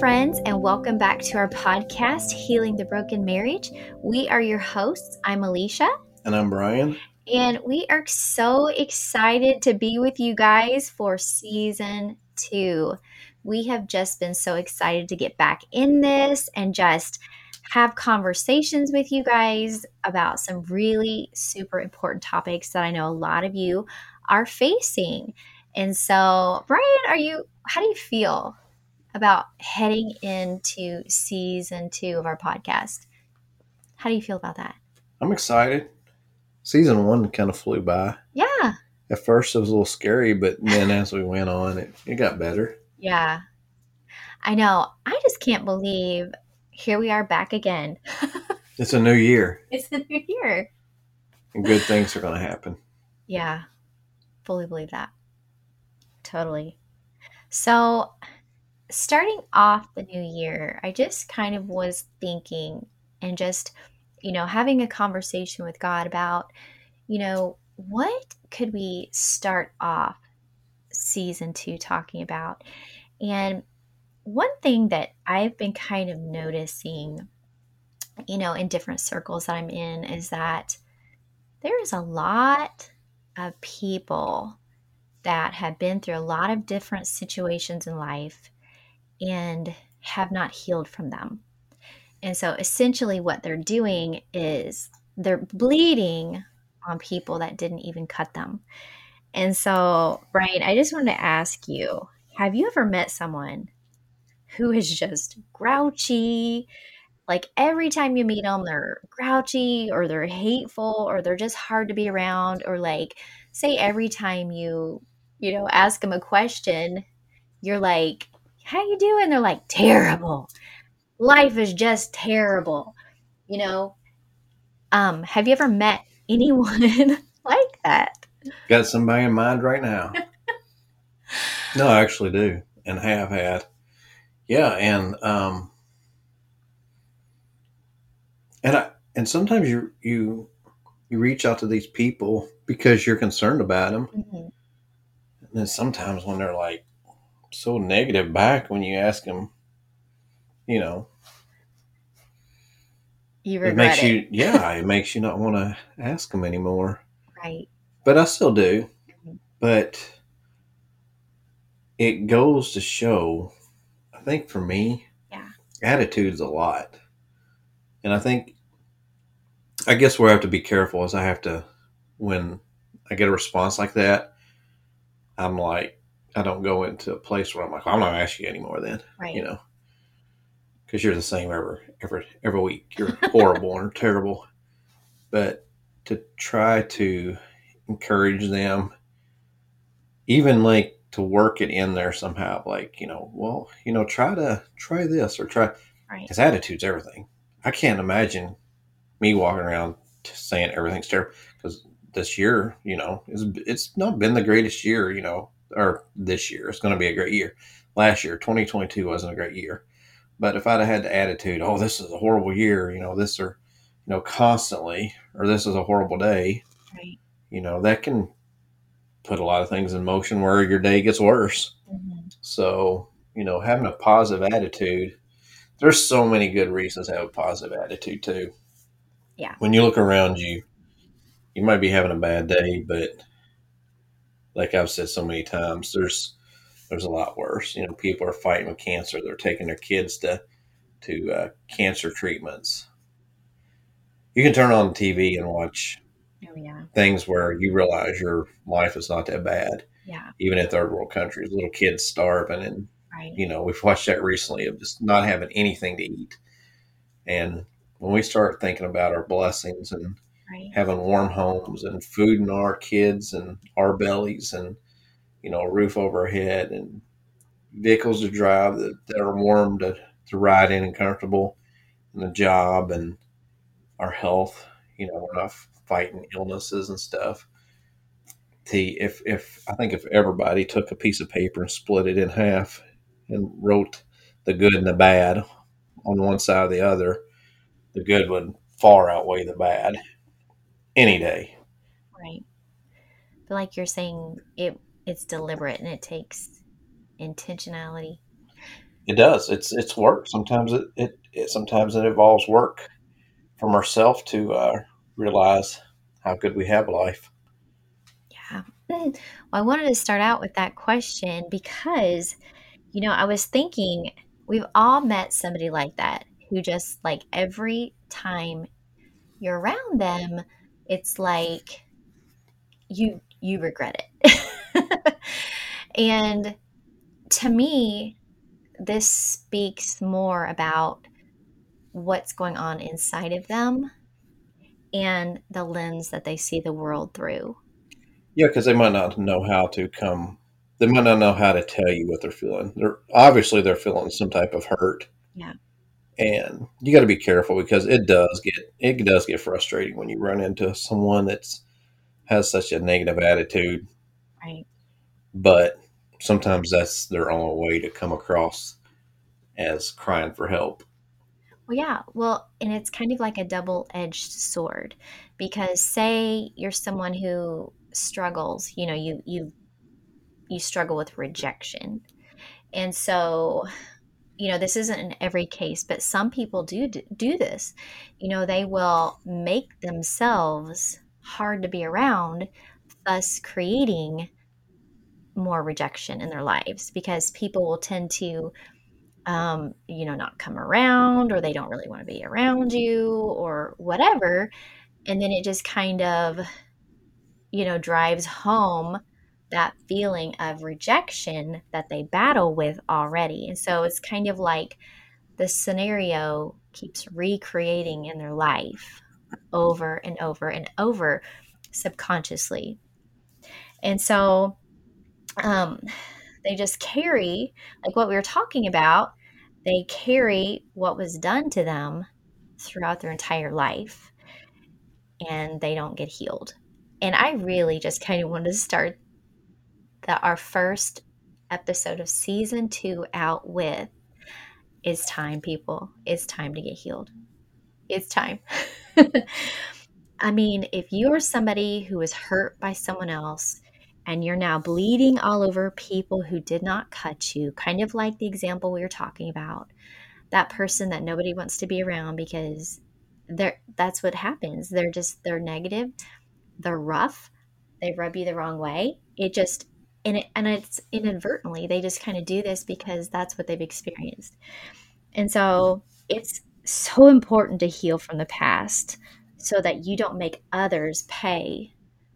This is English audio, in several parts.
Friends, and welcome back to our podcast, Healing the Broken Marriage. We are your hosts. I'm Elisha. And I'm Brian. And we are so excited to be with you guys for season two. We have just been so excited to get back in this and just have conversations with you guys about some really super important topics that I know a lot of you are facing. And so, Brian, are you, how do you feel about heading into season two of our podcast? How do you feel about that? I'm excited. Season one kind of flew by. Yeah. At first, it was a little scary, but then as we went on, it, it got better. Yeah. I know. I just can't believe here we are back again. it's a new year. It's a new year. And good things are going to happen. Yeah. Fully believe that. Totally. So, starting off the new year, I just kind of was thinking and just, you know, having a conversation with God about, you know, what could we start off season two talking about? And one thing that I've been kind of noticing, you know, in different circles that I'm in is that there is a lot of people that have been through a lot of different situations in life and have not healed from them. And so essentially, what they're doing is they're bleeding on people that didn't even cut them. And so, Brian, I just wanted to ask you have you ever met someone who is just grouchy? Like every time you meet them, they're grouchy or they're hateful or they're just hard to be around. Or, like, say, every time you, you know, ask them a question, you're like, how you doing? They're like, terrible. Life is just terrible. You know, um, have you ever met anyone like that? Got somebody in mind right now. no, I actually do and have had. Yeah, and um and I and sometimes you you you reach out to these people because you're concerned about them. Mm-hmm. And then sometimes when they're like, so negative back when you ask them, you know. You regret it makes it. you, yeah, it makes you not want to ask them anymore. Right. But I still do. Mm-hmm. But it goes to show, I think for me, yeah, attitude's a lot. And I think, I guess where I have to be careful is I have to, when I get a response like that, I'm like, I don't go into a place where I'm like, well, I'm not gonna ask you anymore. Then, right. you know, because you're the same every every every week. You're horrible and terrible. But to try to encourage them, even like to work it in there somehow, like you know, well, you know, try to try this or try. Because right. attitude's everything. I can't imagine me walking around saying everything's terrible because this year, you know, it's, it's not been the greatest year, you know, or this year. It's going to be a great year. Last year, 2022 wasn't a great year. But if I'd have had the attitude, oh, this is a horrible year, you know, this or, you know, constantly, or this is a horrible day, right. you know, that can put a lot of things in motion where your day gets worse. Mm-hmm. So, you know, having a positive attitude, there's so many good reasons to have a positive attitude too. Yeah. When you look around you, you might be having a bad day, but like I've said so many times, there's there's a lot worse. You know, people are fighting with cancer. They're taking their kids to to uh, cancer treatments. You can turn on TV and watch oh, yeah. things where you realize your life is not that bad. Yeah. Even in third world countries, little kids starving, and right. you know we've watched that recently of just not having anything to eat. And when we start thinking about our blessings and right. having warm homes and food in our kids and our bellies and you know a roof over our head and vehicles to drive that, that are warm to, to ride in and comfortable and a job and our health. You know we're not fighting illnesses and stuff. The if if i think if everybody took a piece of paper and split it in half and wrote the good and the bad on one side or the other the good would far outweigh the bad any day. Right. But like you're saying, it it's deliberate and it takes intentionality. it does. It's it's work. Sometimes it, it, it sometimes it involves work from ourselves to uh, realize how good we have life. Yeah. Well, I wanted to start out with that question because, you know, I was thinking we've all met somebody like that who just like every time you're around them, it's like you you regret it. and to me, this speaks more about what's going on inside of them and the lens that they see the world through. Yeah, because they might not know how to come. They might not know how to tell you what they're feeling. They're obviously they're feeling some type of hurt, Yeah. And you got to be careful because it does get it does get frustrating when you run into someone that's has such a negative attitude. Right. But sometimes that's their only way to come across as crying for help. Well, yeah. Well, and it's kind of like a double-edged sword because say you're someone who struggles, you know, you you you struggle with rejection. And so, you know, this isn't in every case, but some people do do this. You know, they will make themselves hard to be around, thus creating more rejection in their lives because people will tend to um, you know, not come around or they don't really want to be around you or whatever. And then it just kind of, you know, drives home that feeling of rejection that they battle with already. And so it's kind of like the scenario keeps recreating in their life over and over and over subconsciously. And so um, they just carry, like what we were talking about, they carry what was done to them throughout their entire life and they don't get healed. And I really just kind of wanted to start that our first episode of season two out with is time, people. It's time to get healed. It's time. I mean, if you are somebody who was hurt by someone else and you're now bleeding all over people who did not cut you, kind of like the example we were talking about, that person that nobody wants to be around because they're that's what happens. They're just they're negative, they're rough, they rub you the wrong way. It just and it, and it's mm-hmm. inadvertently they just kind of do this because that's what they've experienced. And so it's so important to heal from the past so that you don't make others pay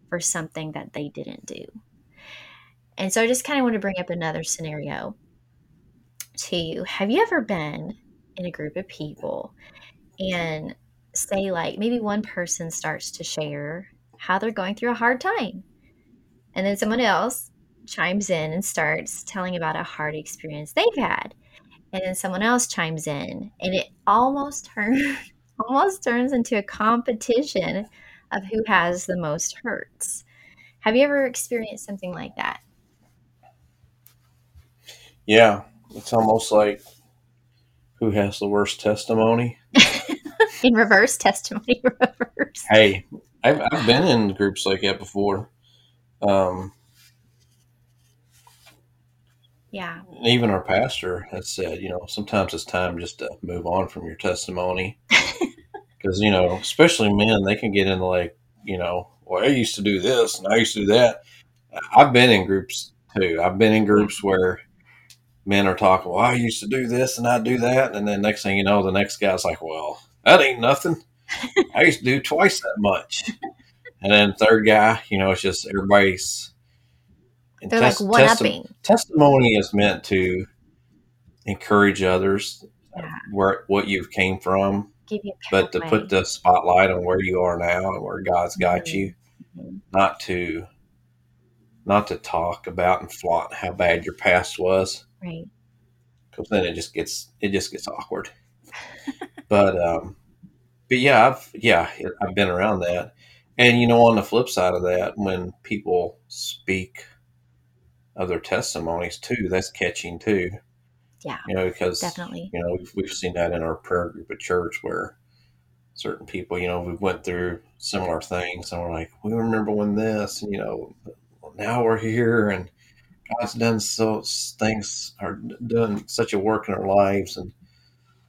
for something that they didn't do. And so I just kind of want to bring up another scenario to you. Have you ever been in a group of people and say, like, maybe one person starts to share how they're going through a hard time, and then someone else chimes in and starts telling about a hard experience they've had, and then someone else chimes in, and it almost turns almost turns into a competition of who has the most hurts. Have you ever experienced something like that? Yeah, it's almost like who has the worst testimony. in reverse, testimony reverse. Hey, I've, I've been in groups like that before. Um, Yeah, even our pastor has said, you know, sometimes it's time just to move on from your testimony. Because, you know, especially men, they can get into like, you know, well, I used to do this and I used to do that. I've been in groups too. I've been in groups where men are talking, well, I used to do this and I do that. And then next thing you know, the next guy's like, well, that ain't nothing. I used to do twice that much. And then third guy, you know, it's just everybody's. And they're like tes- one testi- upping. testimony is meant to encourage others Yeah, where what you've came from, give you a but to put the spotlight on where you are now and where God's got Mhm, you, mhm. not to not to talk about and flaunt how bad your past was, Right. because then it just gets it just gets awkward. But um, but yeah, I've yeah I've been around that, and you know on the flip side of that, when people speak of their testimonies too, that's catching too. Yeah, You know because definitely. you know we've, we've seen that in our prayer group at church where certain people you know we went through similar things and we're like we remember when this and you know now we're here and God's done so things are done such a work in our lives, and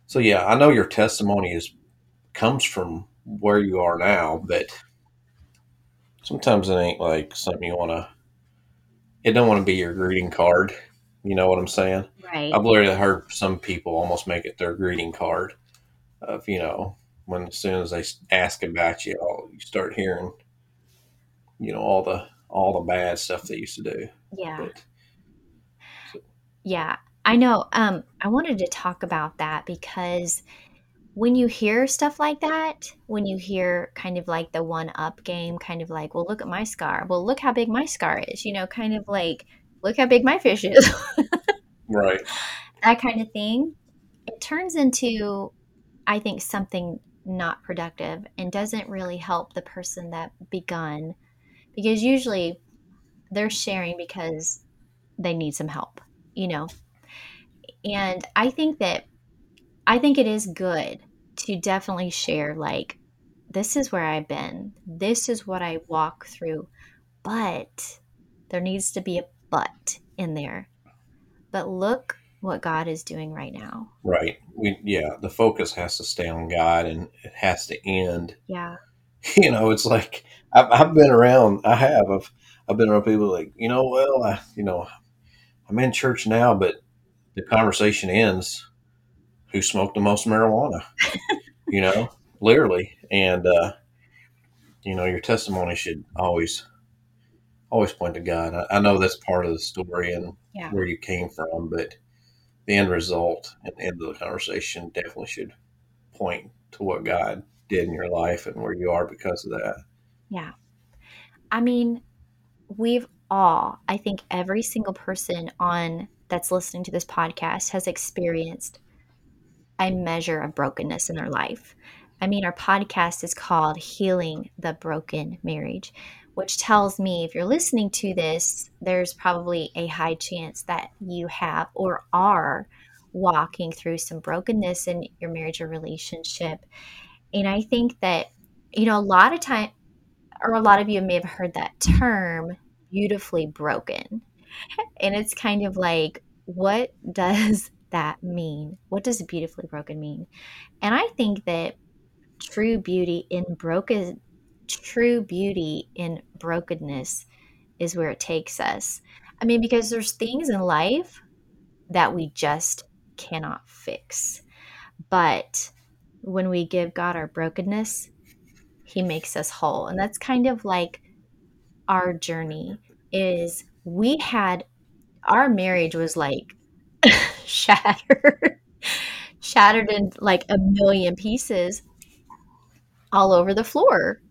so yeah, I know your testimony is comes from where you are now, but sometimes it ain't like something you want to. It don't want to be your greeting card. You know what I'm saying? Right. I've literally heard some people almost make it their greeting card of you know when as soon as they ask about you, all you start hearing you know all the all the bad stuff they used to do. Yeah. But Yeah. I know. Um, I wanted to talk about that because when you hear stuff like that, when you hear kind of like the one up game, kind of like, well, look at my scar. Well, look how big my scar is, you know, kind of like, look how big my fish is, right, that kind of thing. It turns into, I think, something not productive and doesn't really help the person that begun because usually they're sharing because they need some help, you know. And I think that I think it is good to definitely share like this is where I've been. This is what I walk through. But there needs to be a but in there. But look what God is doing right now. right. We yeah, the focus has to stay on God, and it has to end. Yeah. You know, it's like I've, I've been around. I have. I've I've been around people like you know. Well, I you know I'm in church now, but the conversation ends. Who smoked the most marijuana? You know, literally, and uh, you know your testimony should always always point to God. I, I know that's part of the story and Yeah. where you came from, but the end result and the end of the conversation definitely should point to what God did in your life and where you are because of that. Yeah. I mean, we've all, I think every single person on that's listening to this podcast has experienced a measure of brokenness in their life. I mean, our podcast is called Healing the Broken Marriage, which tells me if you're listening to this, there's probably a high chance that you have or are walking through some brokenness in your marriage or relationship. And I think that, you know, a lot of time, or a lot of you may have heard that term, beautifully broken. And it's kind of like, what does that mean? What does beautifully broken mean? And I think that true beauty in broken true beauty in brokenness is where it takes us. I mean, because there's things in life that we just cannot fix. But when we give God our brokenness, he makes us whole. And that's kind of like our journey is we had our marriage was like shattered shattered in like a million pieces all over the floor.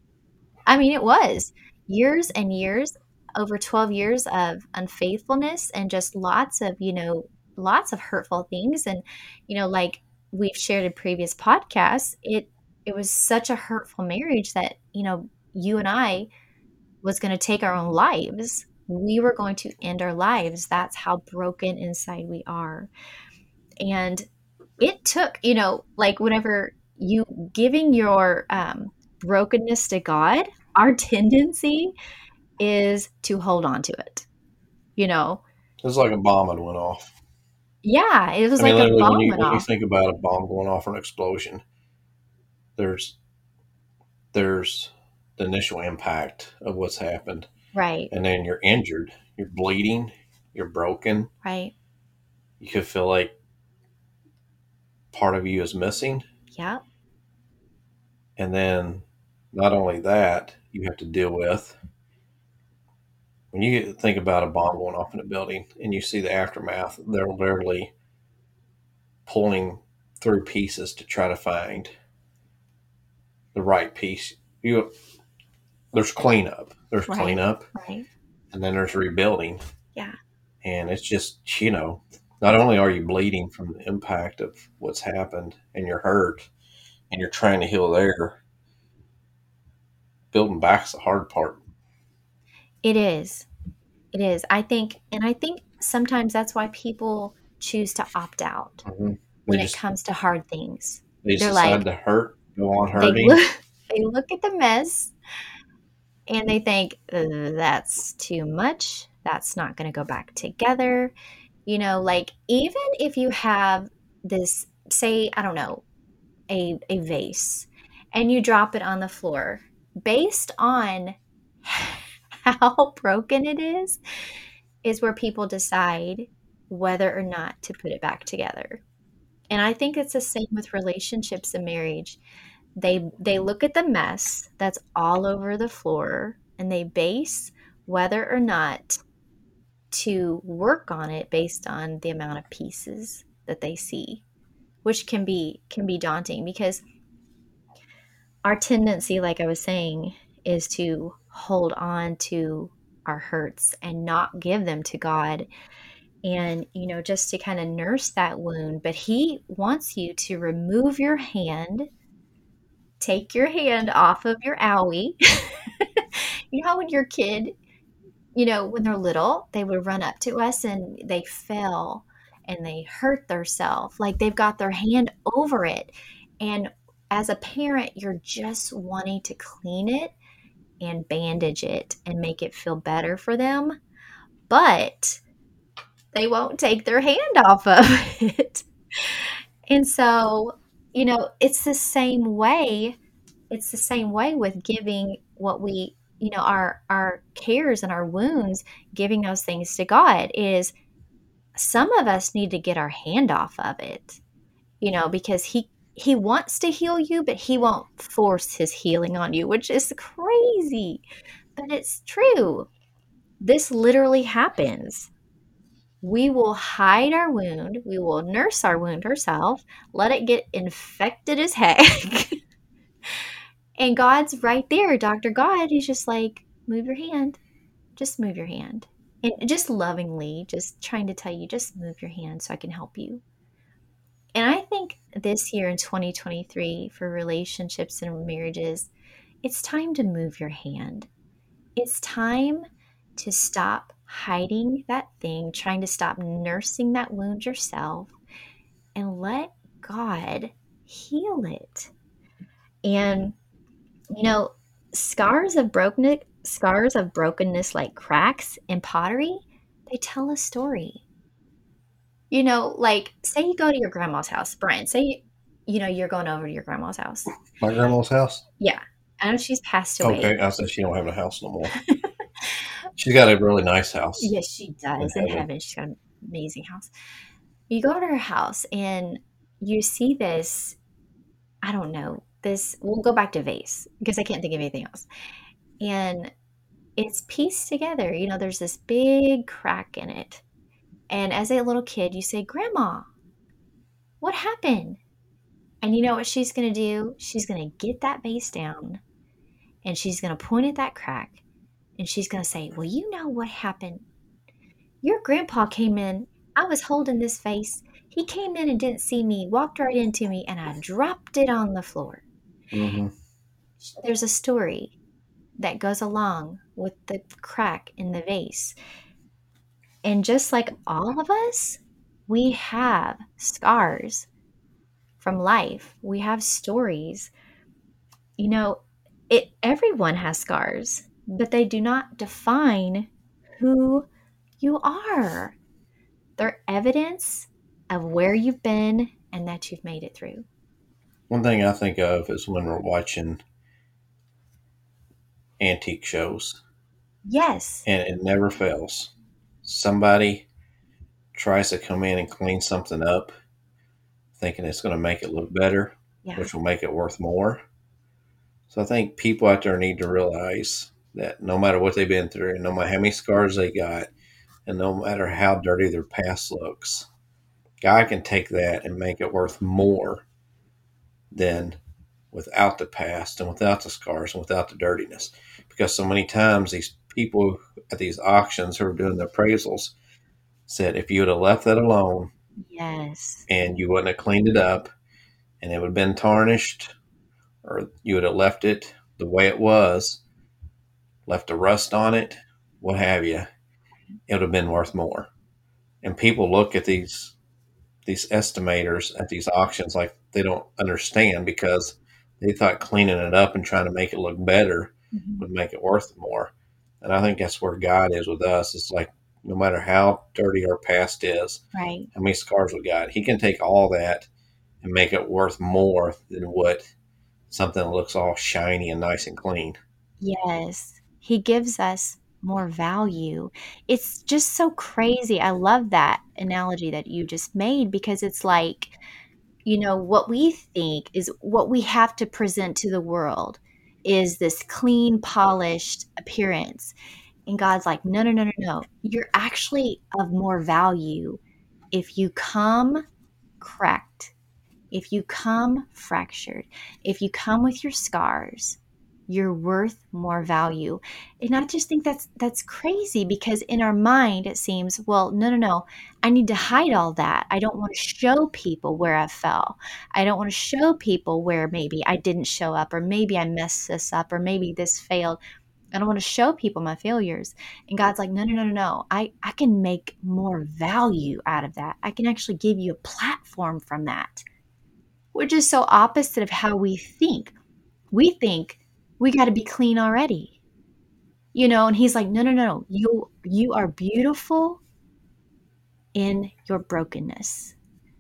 I mean it was. Years and years over 12 years of unfaithfulness and just lots of you know lots of hurtful things. And you know like we've shared in previous podcasts it it was such a hurtful marriage that you know you and i was going to take our own lives we were going to end our lives. That's how broken inside we are. And it took you know like whenever you giving your um, brokenness to god our tendency is to hold on to it you know? It was like a bomb that went off. yeah it was I mean, like a literally, when bomb you, went when you think about a bomb going off or an explosion, there's there's the initial impact of what's happened, right and then you're injured, you're bleeding, you're broken. right You could feel like part of you is missing, yeah and then not only that, you have to deal with when you think about a bomb going off in a building and you see the aftermath. They're literally pulling through pieces to try to find the right piece. You there's cleanup. There's Right. cleanup, right and then there's rebuilding. Yeah. And it's just you know, not only are you bleeding from the impact of what's happened, and you're hurt, and you're trying to heal there. Building back's the hard part. It is. It is. I think, and I think sometimes that's why people choose to opt out Mhm. when They it comes to hard things. they just decide like- to hurt, go on They hurting. look, they look at the mess and they think "Uh, that's too much. that's not going to go back together. You know, like even if you have this, say, I don't know, a, a vase and you drop it on the floor, based on how broken it is, is where people decide whether or not to put it back together. And I think it's the same with relationships and marriage. They they look at the mess that's all over the floor and they base whether or not to work on it based on the amount of pieces that they see, which can be can be daunting because our tendency like I was saying is to hold on to our hurts and not give them to God and you know just to kind of nurse that wound. But he wants you to remove your hand take your hand off of your owie. You know how when your kid you know when they're little they would run up to us and they fell and they hurt themselves like they've got their hand over it. And as a parent you're just wanting to clean it and bandage it and make it feel better for them. But they won't take their hand off of it. and so, you know, it's the same way. It's the same way with giving what we, you know, our our cares and our wounds, giving those things to God is some of us need to get our hand off of it. You know, because he he wants to heal you, but he won't force his healing on you, which is crazy. But it's true. This literally happens we will hide our wound, we will nurse our wound ourselves, let it get infected as heck. and God's right there, Dr. God. He's just like, move your hand. Just move your hand. And just lovingly, just trying to tell you, just move your hand so I can help you. And I think this year in 2023 for relationships and marriages, it's time to move your hand. It's time to stop hiding that thing, trying to stop nursing that wound yourself, and let God heal it. And you know, scars of brokenness, scars of brokenness like cracks in pottery, they tell a story. You know, like say you go to your grandma's house, Brian. Say you, you know you're going over to your grandma's house. My grandma's house. Yeah, I know she's passed away. Okay, I said she don't have a house no more. She's got a really nice house. Yes, she does. In, in heaven. heaven, she's got an amazing house. You go to her house and you see this. I don't know this. We'll go back to vase because I can't think of anything else. And it's pieced together. You know, there's this big crack in it. And as a little kid, you say, Grandma, what happened? And you know what she's going to do? She's going to get that vase down and she's going to point at that crack and she's going to say, Well, you know what happened? Your grandpa came in. I was holding this vase. He came in and didn't see me, walked right into me, and I dropped it on the floor. Mm-hmm. There's a story that goes along with the crack in the vase. And just like all of us, we have scars from life. We have stories. You know, it everyone has scars but they do not define who you are. They're evidence of where you've been and that you've made it through. One thing I think of is when we're watching antique shows. Yes. And it never fails. Somebody tries to come in and clean something up, thinking it's going to make it look better, yeah. which will make it worth more. So I think people out there need to realize that no matter what they've been through, no matter how many scars they got, and no matter how dirty their past looks, God can take that and make it worth more than without the past and without the scars and without the dirtiness. Because so many times these people at these auctions who are doing the appraisals said if you would have left that alone, yes, and you wouldn't have cleaned it up, and it would have been tarnished, or you would have left it the way it was, left a rust on it, what have you, it would have been worth more. And people look at these these estimators at these auctions like they don't understand because they thought cleaning it up and trying to make it look better mm-hmm. would make it worth more. And I think that's where God is with us. It's like no matter how dirty our past is, Right. how many scars we got, He can take all that and make it worth more than what something that looks all shiny and nice and clean. Yes. He gives us more value. It's just so crazy. I love that analogy that you just made because it's like, you know, what we think is what we have to present to the world is this clean, polished appearance. And God's like, no, no, no, no, no. You're actually of more value if you come cracked, if you come fractured, if you come with your scars, you're worth more value. And I just think that's that's crazy because in our mind it seems, well, no, no, no. I need to hide all that. I don't want to show people where I fell. I don't want to show people where maybe I didn't show up or maybe I messed this up or maybe this failed. I don't want to show people my failures. And God's like, no, no, no, no, no. I, I can make more value out of that. I can actually give you a platform from that, which is so opposite of how we think. We think we got to be clean already. You know, and he's like, no, no, no. You you are beautiful in your brokenness.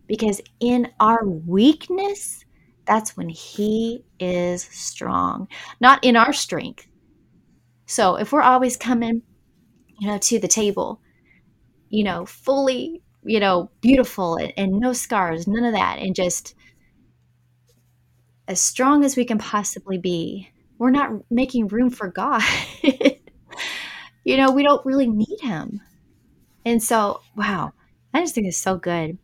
Because in our weakness, that's when he is strong, not in our strength. So if we're always coming, you know, to the table, you know, fully, you know, beautiful and, and no scars, none of that, and just as strong as we can possibly be, we're not making room for God. you know, we don't really need Him. And so, wow, I just think it's so good.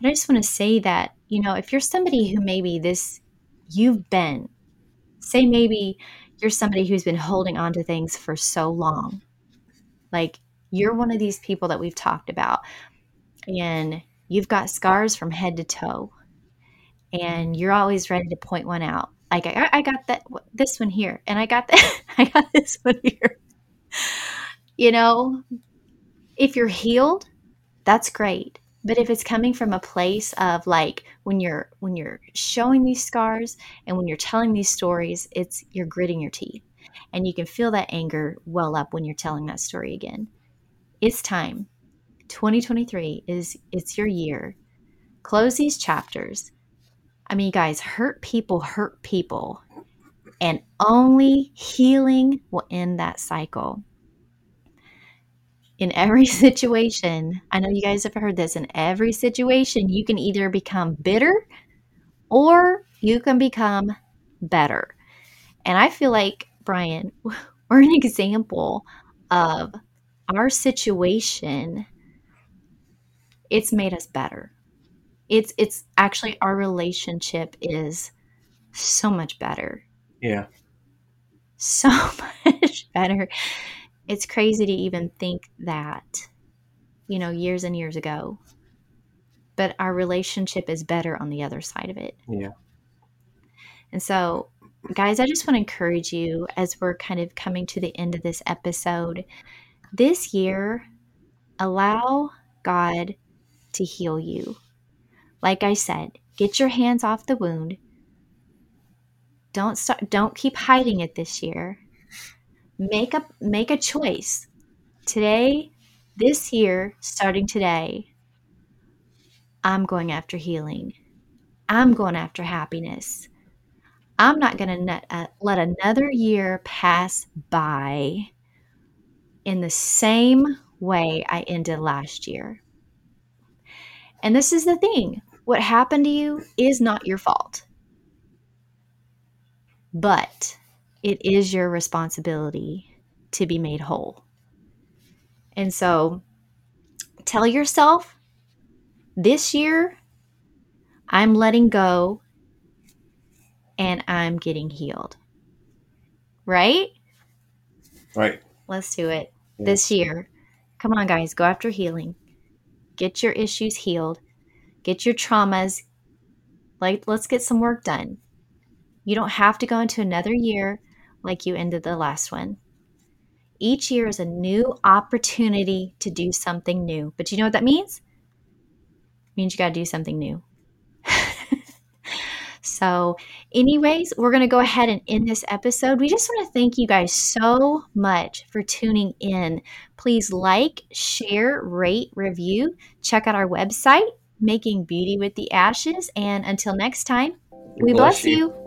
But I just want to say that, you know, if you're somebody who maybe this, you've been, say maybe you're somebody who's been holding on to things for so long. Like you're one of these people that we've talked about, and you've got scars from head to toe, and you're always ready to point one out. Like I, I got that this one here, and I got that I got this one here. You know, if you're healed, that's great. But if it's coming from a place of like when you're when you're showing these scars and when you're telling these stories, it's you're gritting your teeth. And you can feel that anger well up when you're telling that story again. It's time. 2023 is it's your year. Close these chapters I mean, guys, hurt people hurt people, and only healing will end that cycle. In every situation, I know you guys have heard this, in every situation, you can either become bitter or you can become better. And I feel like, Brian, we're an example of our situation. It's made us better it's it's actually our relationship is so much better. Yeah. So much better. It's crazy to even think that, you know, years and years ago. But our relationship is better on the other side of it. Yeah. And so, guys, I just want to encourage you as we're kind of coming to the end of this episode. This year, allow God to heal you like I said, get your hands off the wound. Don't start don't keep hiding it this year. Make a make a choice. Today, this year, starting today, I'm going after healing. I'm going after happiness. I'm not going to uh, let another year pass by in the same way I ended last year. And this is the thing what happened to you is not your fault. But it is your responsibility to be made whole. And so tell yourself this year, I'm letting go and I'm getting healed. Right? Right. Let's do it yeah. this year. Come on, guys, go after healing. Get your issues healed get your traumas. Like, let's get some work done. You don't have to go into another year like you ended the last one. Each year is a new opportunity to do something new. But you know what that means? It means you got to do something new. so, anyways, we're going to go ahead and end this episode. We just want to thank you guys so much for tuning in. Please like, share, rate, review, check out our website making beauty with the ashes. And until next time, we bless, bless you. you.